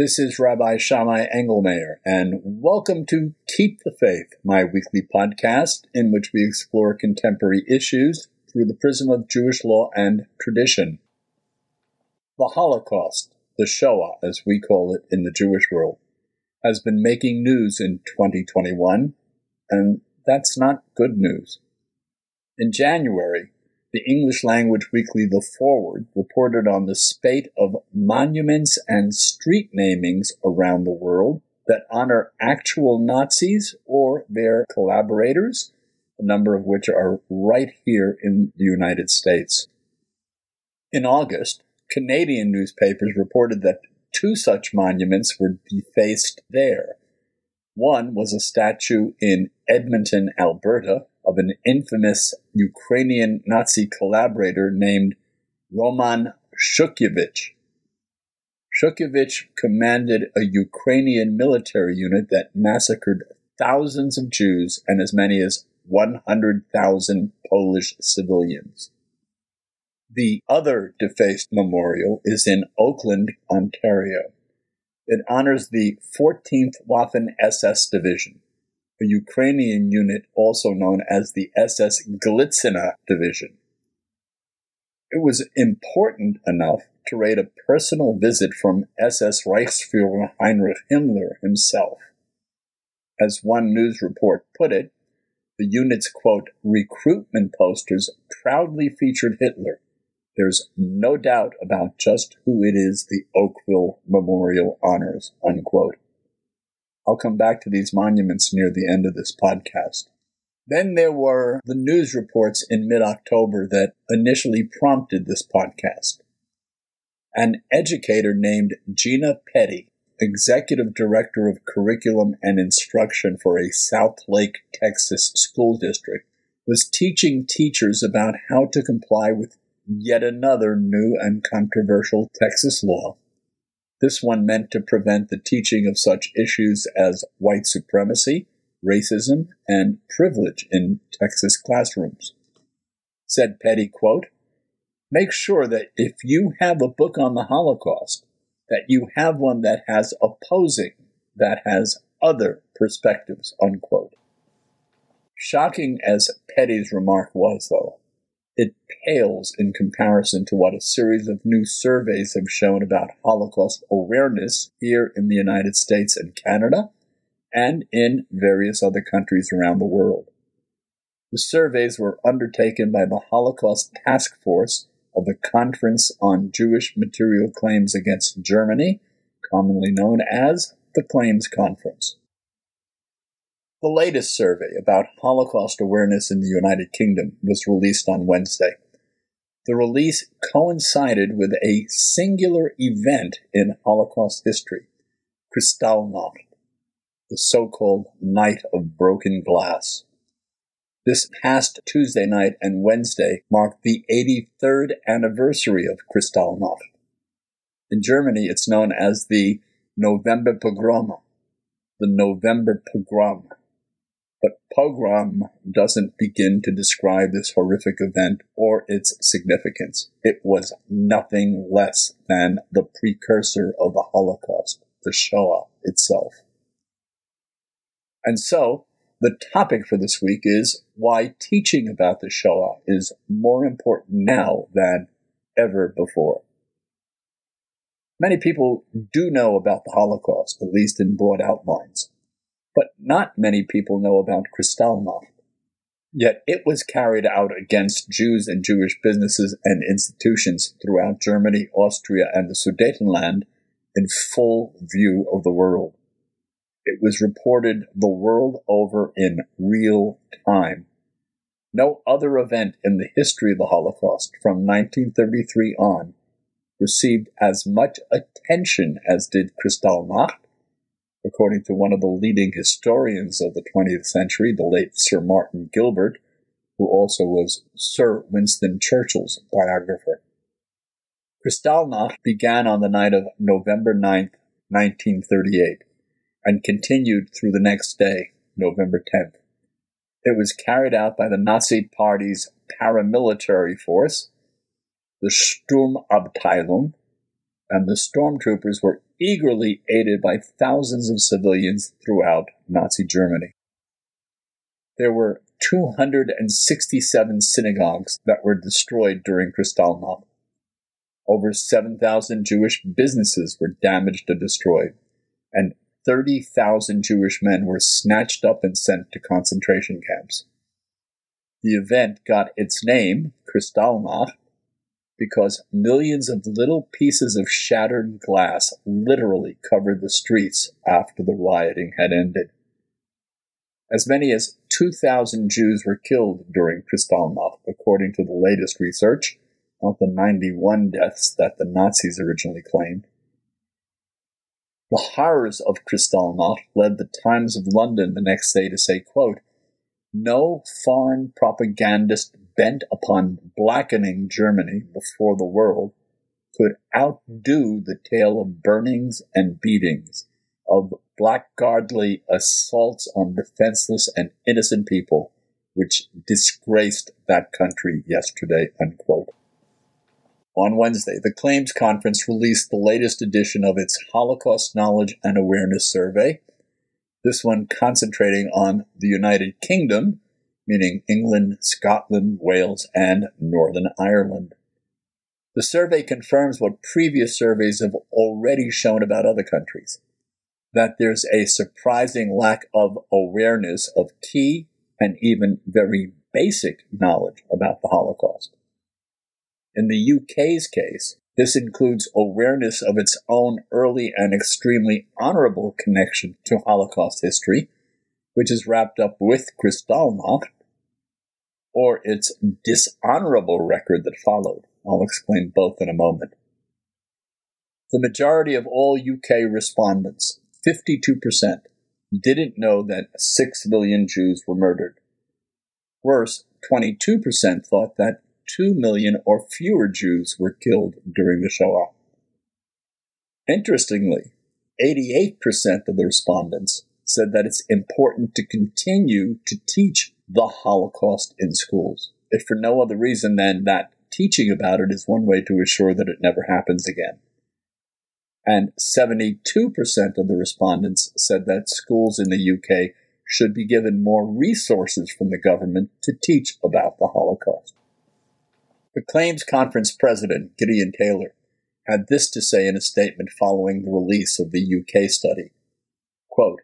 This is Rabbi Shammai Engelmayer, and welcome to Keep the Faith, my weekly podcast in which we explore contemporary issues through the prism of Jewish law and tradition. The Holocaust, the Shoah as we call it in the Jewish world, has been making news in 2021, and that's not good news. In January, the English language weekly The Forward reported on the spate of monuments and street namings around the world that honor actual Nazis or their collaborators, a number of which are right here in the United States. In August, Canadian newspapers reported that two such monuments were defaced there. One was a statue in Edmonton, Alberta, of an infamous Ukrainian Nazi collaborator named Roman Shukhevych. Shukhevych commanded a Ukrainian military unit that massacred thousands of Jews and as many as 100,000 Polish civilians. The other defaced memorial is in Oakville, Ontario. It honors the 14th Waffen SS Division, a Ukrainian unit also known as the SS Galitsina Division. It was important enough to rate a personal visit from SS Reichsfuhrer Heinrich Himmler himself. As one news report put it, the unit's quote, recruitment posters proudly featured Hitler. There's no doubt about just who it is the Oakville Memorial honors, unquote. I'll come back to these monuments near the end of this podcast. Then there were the news reports in mid October that initially prompted this podcast. An educator named Gina Petty, executive director of curriculum and instruction for a South Lake, Texas school district, was teaching teachers about how to comply with yet another new and controversial Texas law this one meant to prevent the teaching of such issues as white supremacy, racism, and privilege in Texas classrooms. Said Petty, quote, Make sure that if you have a book on the Holocaust, that you have one that has opposing, that has other perspectives, unquote. Shocking as Petty's remark was, though, it pales in comparison to what a series of new surveys have shown about Holocaust awareness here in the United States and Canada and in various other countries around the world. The surveys were undertaken by the Holocaust Task Force of the Conference on Jewish Material Claims Against Germany, commonly known as the Claims Conference. The latest survey about Holocaust awareness in the United Kingdom was released on Wednesday. The release coincided with a singular event in Holocaust history, Kristallnacht, the so-called Night of Broken Glass. This past Tuesday night and Wednesday marked the 83rd anniversary of Kristallnacht. In Germany, it's known as the November Pogrom, the November Pogrom. But pogrom doesn't begin to describe this horrific event or its significance. It was nothing less than the precursor of the Holocaust, the Shoah itself. And so, the topic for this week is why teaching about the Shoah is more important now than ever before. Many people do know about the Holocaust, at least in broad outlines but not many people know about Kristallnacht. Yet it was carried out against Jews and Jewish businesses and institutions throughout Germany, Austria, and the Sudetenland in full view of the world. It was reported the world over in real time. No other event in the history of the Holocaust from 1933 on received as much attention as did Kristallnacht, according to one of the leading historians of the 20th century, the late Sir Martin Gilbert, who also was Sir Winston Churchill's biographer. Kristallnacht began on the night of November 9, 1938, and continued through the next day, November 10th. It was carried out by the Nazi Party's paramilitary force, the Sturmabteilung, and the stormtroopers were eagerly aided by thousands of civilians throughout Nazi Germany. There were 267 synagogues that were destroyed during Kristallnacht. Over 7,000 Jewish businesses were damaged or destroyed, and 30,000 Jewish men were snatched up and sent to concentration camps. The event got its name, Kristallnacht, because millions of little pieces of shattered glass literally covered the streets after the rioting had ended. As many as 2,000 Jews were killed during Kristallnacht, according to the latest research, not the 91 deaths that the Nazis originally claimed. The horrors of Kristallnacht led the Times of London the next day to say, quote, no foreign propagandist bent upon blackening Germany before the world could outdo the tale of burnings and beatings, of blackguardly assaults on defenseless and innocent people, which disgraced that country yesterday. Unquote. On Wednesday, the Claims Conference released the latest edition of its Holocaust Knowledge and Awareness Survey, this one concentrating on the United Kingdom, meaning England, Scotland, Wales, and Northern Ireland. The survey confirms what previous surveys have already shown about other countries that there's a surprising lack of awareness of key and even very basic knowledge about the Holocaust. In the UK's case, this includes awareness of its own early and extremely honorable connection to Holocaust history, which is wrapped up with Kristallnacht, or its dishonorable record that followed. I'll explain both in a moment. The majority of all UK respondents, 52%, didn't know that 6 million Jews were murdered. Worse, 22% thought that 2 million or fewer Jews were killed during the Shoah. Interestingly, 88% of the respondents said that it's important to continue to teach the Holocaust in schools, if for no other reason than that teaching about it is one way to assure that it never happens again. And 72% of the respondents said that schools in the UK should be given more resources from the government to teach about the Holocaust. The Claims Conference president, Gideon Taylor, had this to say in a statement following the release of the UK study. Quote,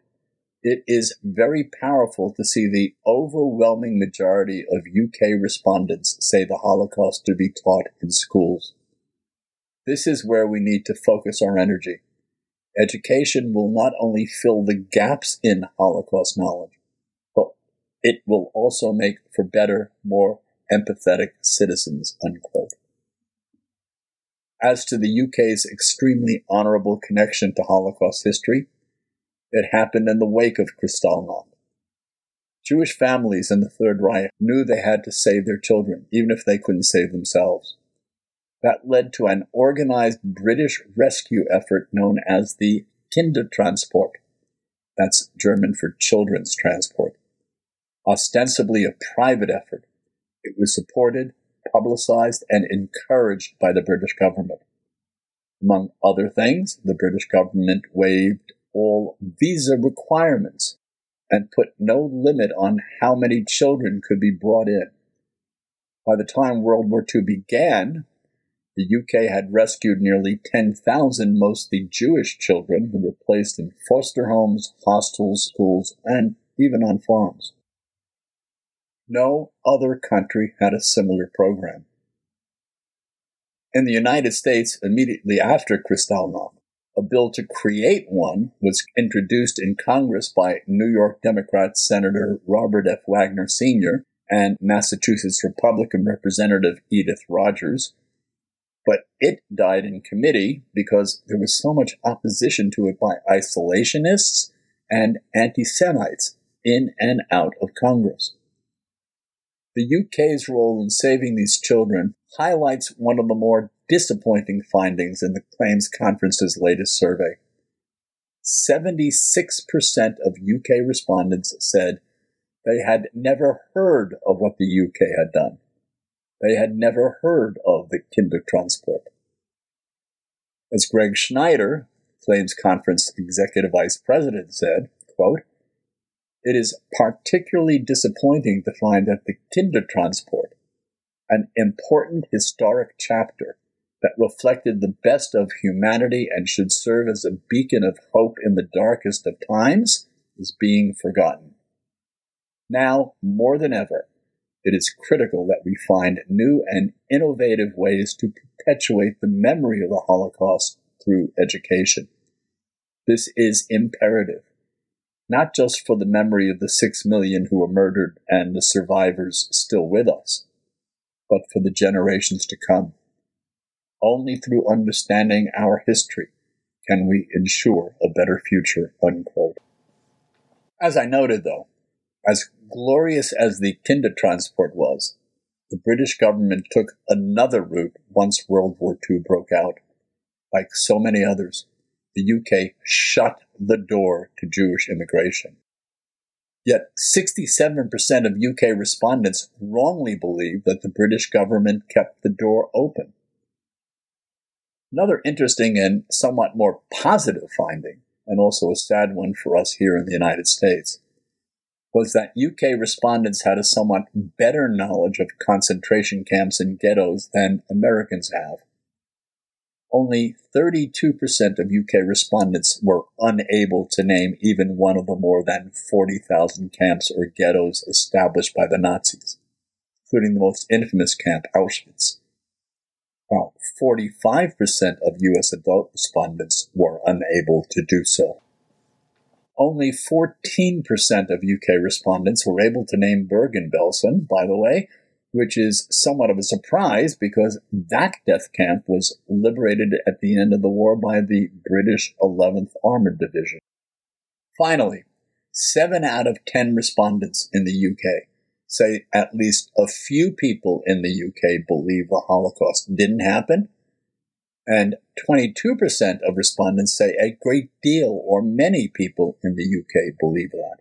it is very powerful to see the overwhelming majority of UK respondents say the Holocaust to be taught in schools. This is where we need to focus our energy. Education will not only fill the gaps in Holocaust knowledge, but it will also make for better, more empathetic citizens, unquote. As to the UK's extremely honorable connection to Holocaust history, it happened in the wake of Kristallnacht. Jewish families in the Third Reich knew they had to save their children, even if they couldn't save themselves. That led to an organized British rescue effort known as the Kindertransport. That's German for children's transport. Ostensibly a private effort, it was supported, publicized, and encouraged by the British government. Among other things, the British government waived all visa requirements and put no limit on how many children could be brought in. By the time World War II began, the UK had rescued nearly 10,000 mostly Jewish children who were placed in foster homes, hostels, schools, and even on farms. No other country had a similar program. In the United States, immediately after Kristallnacht, a bill to create one was introduced in Congress by New York Democrat Senator Robert F. Wagner Sr. and Massachusetts Republican Representative Edith Rogers. But it died in committee because there was so much opposition to it by isolationists and anti Semites in and out of Congress. The UK's role in saving these children highlights one of the more disappointing findings in the Claims Conference's latest survey. 76% of UK respondents said they had never heard of what the UK had done. They had never heard of the Kindertransport. As Greg Schneider, Claims Conference executive vice president said, quote, It is particularly disappointing to find that the Kindertransport, an important historic chapter that reflected the best of humanity and should serve as a beacon of hope in the darkest of times, is being forgotten. Now, more than ever, it is critical that we find new and innovative ways to perpetuate the memory of the Holocaust through education. This is imperative, not just for the memory of the six million who were murdered and the survivors still with us, but for the generations to come. Only through understanding our history can we ensure a better future. Unquote. As I noted, though, as glorious as the Kindertransport was, the British government took another route once World War II broke out. Like so many others, the UK shut the door to Jewish immigration. Yet 67% of UK respondents wrongly believe that the British government kept the door open. Another interesting and somewhat more positive finding, and also a sad one for us here in the United States, was that UK respondents had a somewhat better knowledge of concentration camps and ghettos than Americans have. Only 32% of UK respondents were unable to name even one of the more than 40,000 camps or ghettos established by the Nazis, including the most infamous camp, Auschwitz. While 45% of US adult respondents were unable to do so. Only 14% of UK respondents were able to name Bergen-Belsen, by the way, which is somewhat of a surprise because that death camp was liberated at the end of the war by the British 11th Armored Division. Finally, 7 out of 10 respondents in the UK say at least a few people in the UK believe the Holocaust didn't happen and 22% of respondents say a great deal or many people in the UK believe that.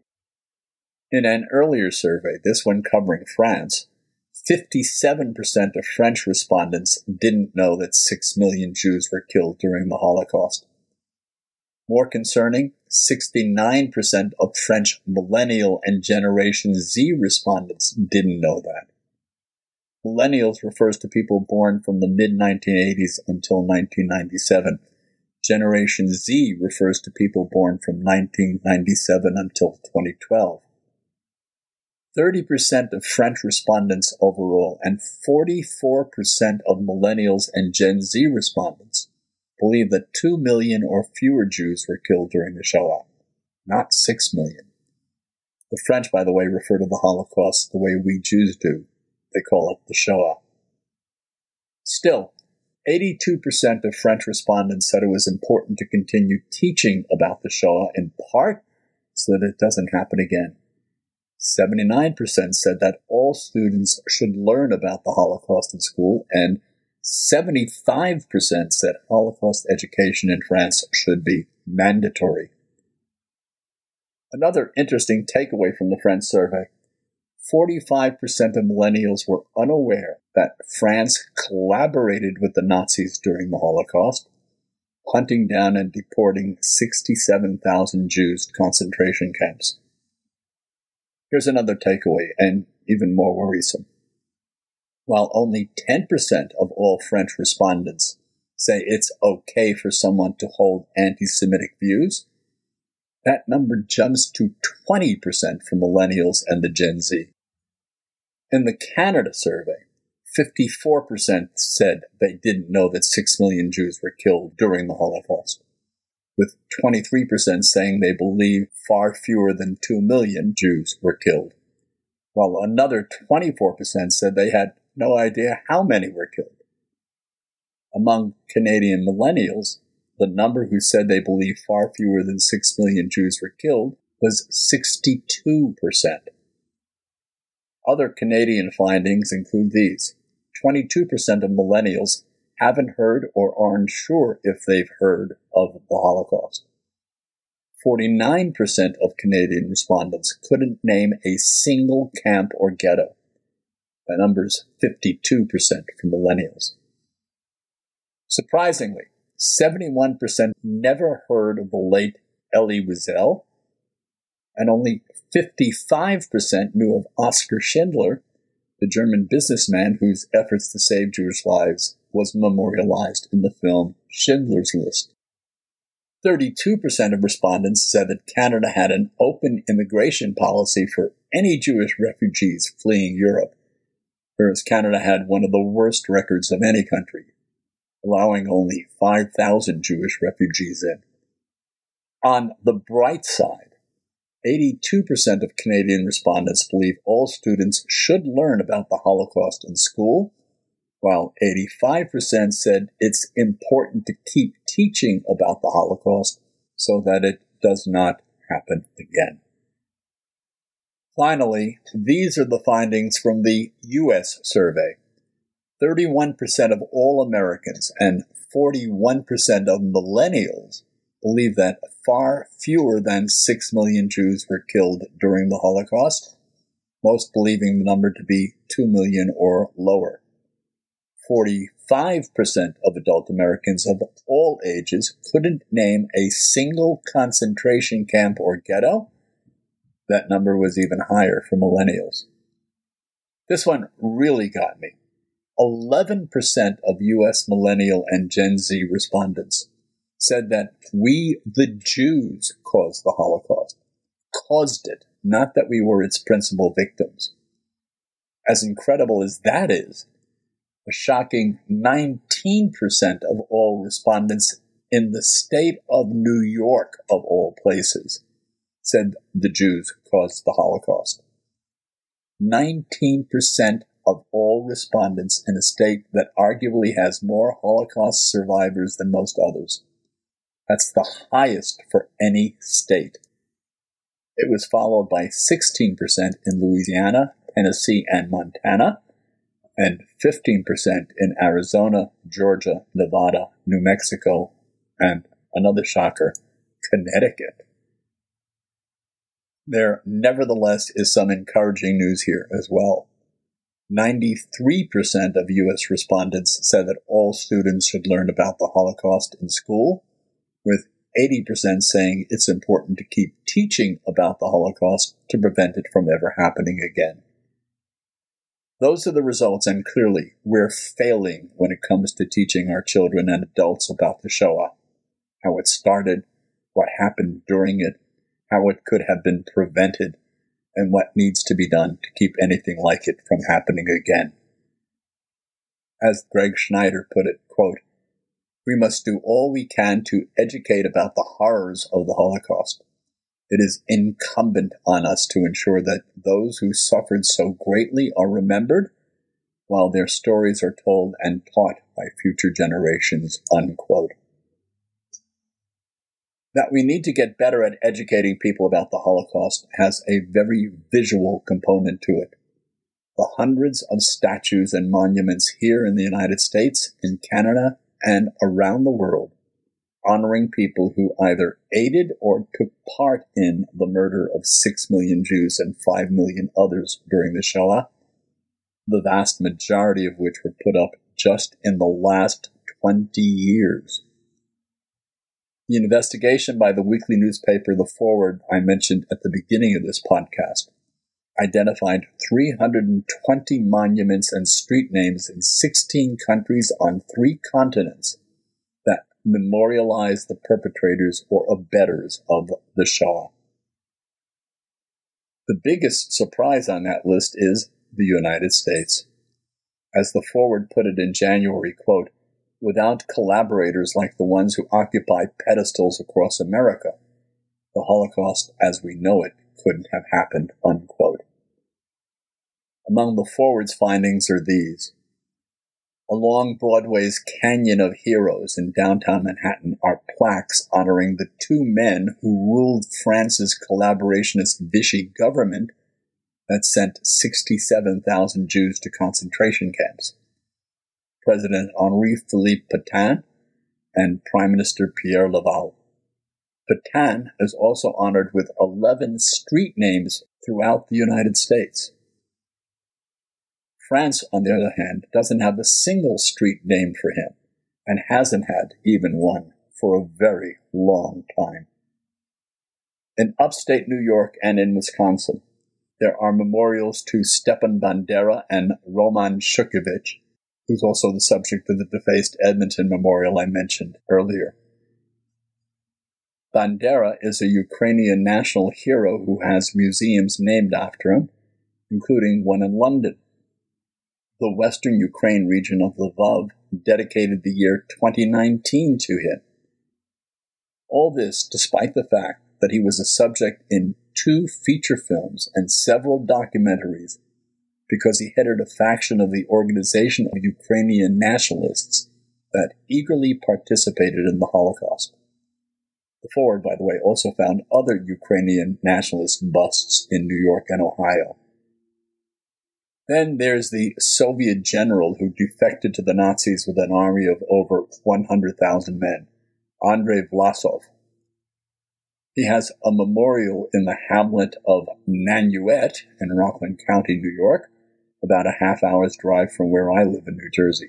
In an earlier survey, this one covering France, 57% of French respondents didn't know that 6 million Jews were killed during the Holocaust. More concerning, 69% of French millennial and Generation Z respondents didn't know that. Millennials refers to people born from the mid 1980s until 1997. Generation Z refers to people born from 1997 until 2012. 30% of French respondents overall and 44% of millennials and Gen Z respondents believe that 2 million or fewer Jews were killed during the Shoah, not 6 million. The French, by the way, refer to the Holocaust the way we Jews do they call it the Shoah. Still, 82% of French respondents said it was important to continue teaching about the Shoah in part so that it doesn't happen again. 79% said that all students should learn about the Holocaust in school, and 75% said Holocaust education in France should be mandatory. Another interesting takeaway from the French survey 45% of millennials were unaware that France collaborated with the Nazis during the Holocaust, hunting down and deporting 67,000 Jews to concentration camps. Here's another takeaway, and even more worrisome. While only 10% of all French respondents say it's okay for someone to hold anti Semitic views, that number jumps to 20% for millennials and the Gen Z. In the Canada survey, 54% said they didn't know that 6 million Jews were killed during the Holocaust, with 23% saying they believe far fewer than 2 million Jews were killed, while another 24% said they had no idea how many were killed. Among Canadian millennials, the number who said they believe far fewer than 6 million Jews were killed was 62%. Other Canadian findings include these 22% of millennials haven't heard or aren't sure if they've heard of the Holocaust. 49% of Canadian respondents couldn't name a single camp or ghetto. That number is 52% for millennials. Surprisingly, 71% never heard of the late Elie Wiesel, and only 55% knew of Oskar Schindler, the German businessman whose efforts to save Jewish lives was memorialized in the film Schindler's List. 32% of respondents said that Canada had an open immigration policy for any Jewish refugees fleeing Europe, whereas Canada had one of the worst records of any country, allowing only 5,000 Jewish refugees in. On the bright side, 82% of Canadian respondents believe all students should learn about the Holocaust in school, while 85% said it's important to keep teaching about the Holocaust so that it does not happen again. Finally, these are the findings from the U.S. survey. 31% of all Americans and 41% of millennials believe that far fewer than 6 million Jews were killed during the Holocaust, most believing the number to be 2 million or lower. 45% of adult Americans of all ages couldn't name a single concentration camp or ghetto. That number was even higher for millennials. This one really got me. 11% of US millennial and Gen Z respondents said that we, the Jews, caused the Holocaust. Caused it, not that we were its principal victims. As incredible as that is, a shocking 19% of all respondents in the state of New York, of all places, said the Jews caused the Holocaust. 19% of all respondents in a state that arguably has more Holocaust survivors than most others. That's the highest for any state. It was followed by 16% in Louisiana, Tennessee, and Montana, and 15% in Arizona, Georgia, Nevada, New Mexico, and another shocker, Connecticut. There nevertheless is some encouraging news here as well. 93% of U.S. respondents said that all students should learn about the Holocaust in school, with 80% saying it's important to keep teaching about the Holocaust to prevent it from ever happening again. Those are the results, and clearly we're failing when it comes to teaching our children and adults about the Shoah, how it started, what happened during it, how it could have been prevented, and what needs to be done to keep anything like it from happening again. As Greg Schneider put it, quote, we must do all we can to educate about the horrors of the Holocaust. It is incumbent on us to ensure that those who suffered so greatly are remembered, while their stories are told and taught by future generations. Unquote. That we need to get better at educating people about the Holocaust has a very visual component to it. The hundreds of statues and monuments here in the United States, in Canada, and around the world honoring people who either aided or took part in the murder of 6 million Jews and 5 million others during the Shoah, the vast majority of which were put up just in the last 20 years. The investigation by the weekly newspaper The Forward I mentioned at the beginning of this podcast identified 320 monuments and street names in 16 countries on three continents that memorialize the perpetrators or abettors of the Shoah. The biggest surprise on that list is the United States. As the Forward put it in January, quote, without collaborators like the ones who occupy pedestals across America, the Holocaust as we know it couldn't have happened, unquote. Among the Forward's findings are these. Along Broadway's Canyon of Heroes in downtown Manhattan are plaques honoring the two men who ruled France's collaborationist Vichy government that sent 67,000 Jews to concentration camps. President Henri Philippe Pétain and Prime Minister Pierre Laval. Pétain is also honored with 11 street names throughout the United States. France, on the other hand, doesn't have a single street named for him, and hasn't had even one for a very long time. In upstate New York and in Wisconsin, there are memorials to Stepan Bandera and Roman Shukhevych, who's also the subject of the defaced Edmonton memorial I mentioned earlier. Bandera is a Ukrainian national hero who has museums named after him, including one in London. The western Ukraine region of Lvov dedicated the year 2019 to him. All this despite the fact that he was a subject in two feature films and several documentaries because he headed a faction of the Organization of Ukrainian Nationalists that eagerly participated in the Holocaust. The forward, by the way, also found other Ukrainian nationalist busts in New York and Ohio. Then there's the Soviet general who defected to the Nazis with an army of over 100,000 men, Andrei Vlasov. He has a memorial in the hamlet of Nanuet in Rockland County, New York, about a half hour's drive from where I live in New Jersey.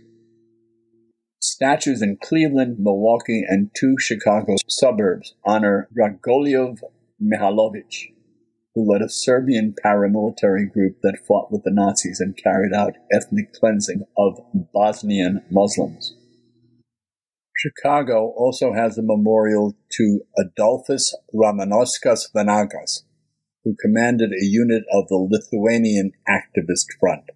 Statues in Cleveland, Milwaukee, and two Chicago suburbs honor Dragoljub Mihailovich, who led a Serbian paramilitary group that fought with the Nazis and carried out ethnic cleansing of Bosnian Muslims. Chicago also has a memorial to Adolphus Ramanauskas Vanagas, who commanded a unit of the Lithuanian Activist Front.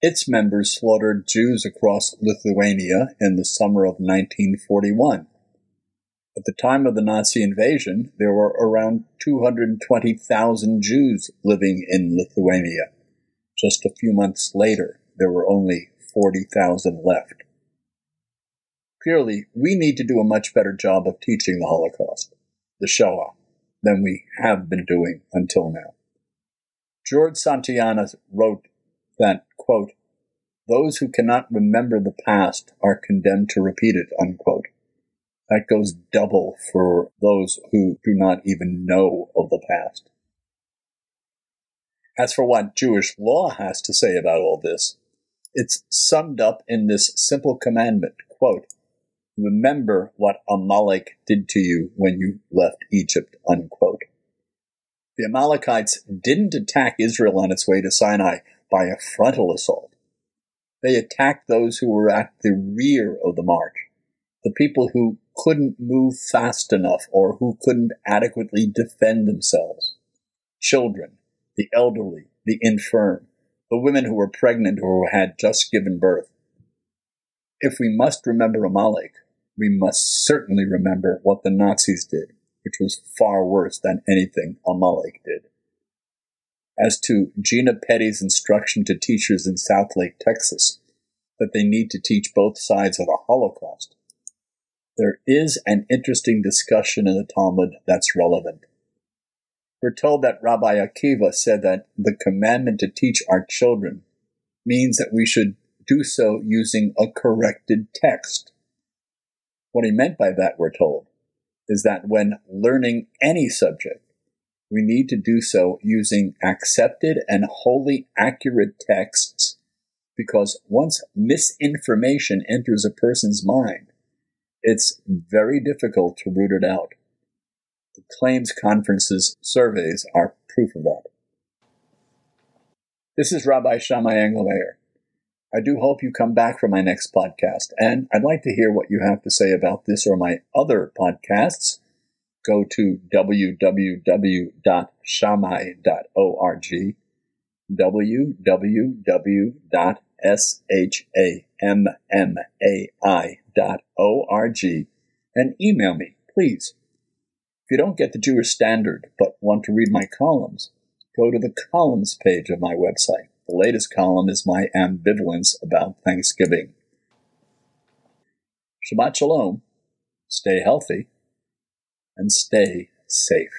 Its members slaughtered Jews across Lithuania in the summer of 1941. At the time of the Nazi invasion, there were around 220,000 Jews living in Lithuania. Just a few months later, there were only 40,000 left. Clearly, we need to do a much better job of teaching the Holocaust, the Shoah, than we have been doing until now. George Santayana wrote that, quote, those who cannot remember the past are condemned to repeat it, unquote. That goes double for those who do not even know of the past. As for what Jewish law has to say about all this, it's summed up in this simple commandment, quote, remember what Amalek did to you when you left Egypt, unquote. The Amalekites didn't attack Israel on its way to Sinai by a frontal assault. They attacked those who were at the rear of the march, the people who couldn't move fast enough or who couldn't adequately defend themselves. Children, the elderly, the infirm, the women who were pregnant or who had just given birth. If we must remember Amalek, we must certainly remember what the Nazis did, which was far worse than anything Amalek did. As to Gina Petty's instruction to teachers in Southlake, Texas, that they need to teach both sides of the Holocaust, there is an interesting discussion in the Talmud that's relevant. We're told that Rabbi Akiva said that the commandment to teach our children means that we should do so using a corrected text. What he meant by that, we're told, is that when learning any subject, we need to do so using accepted and wholly accurate texts because once misinformation enters a person's mind, it's very difficult to root it out. The claims conferences surveys are proof of that. This is Rabbi Shammai Engelmayer. I do hope you come back for my next podcast, and I'd like to hear what you have to say about this or my other podcasts. Go to www.shammai.org www.shammai.org and email me, please. If you don't get the Jewish Standard but want to read my columns, go to the columns page of my website. The latest column is my ambivalence about Thanksgiving. Shabbat Shalom, stay healthy, and stay safe.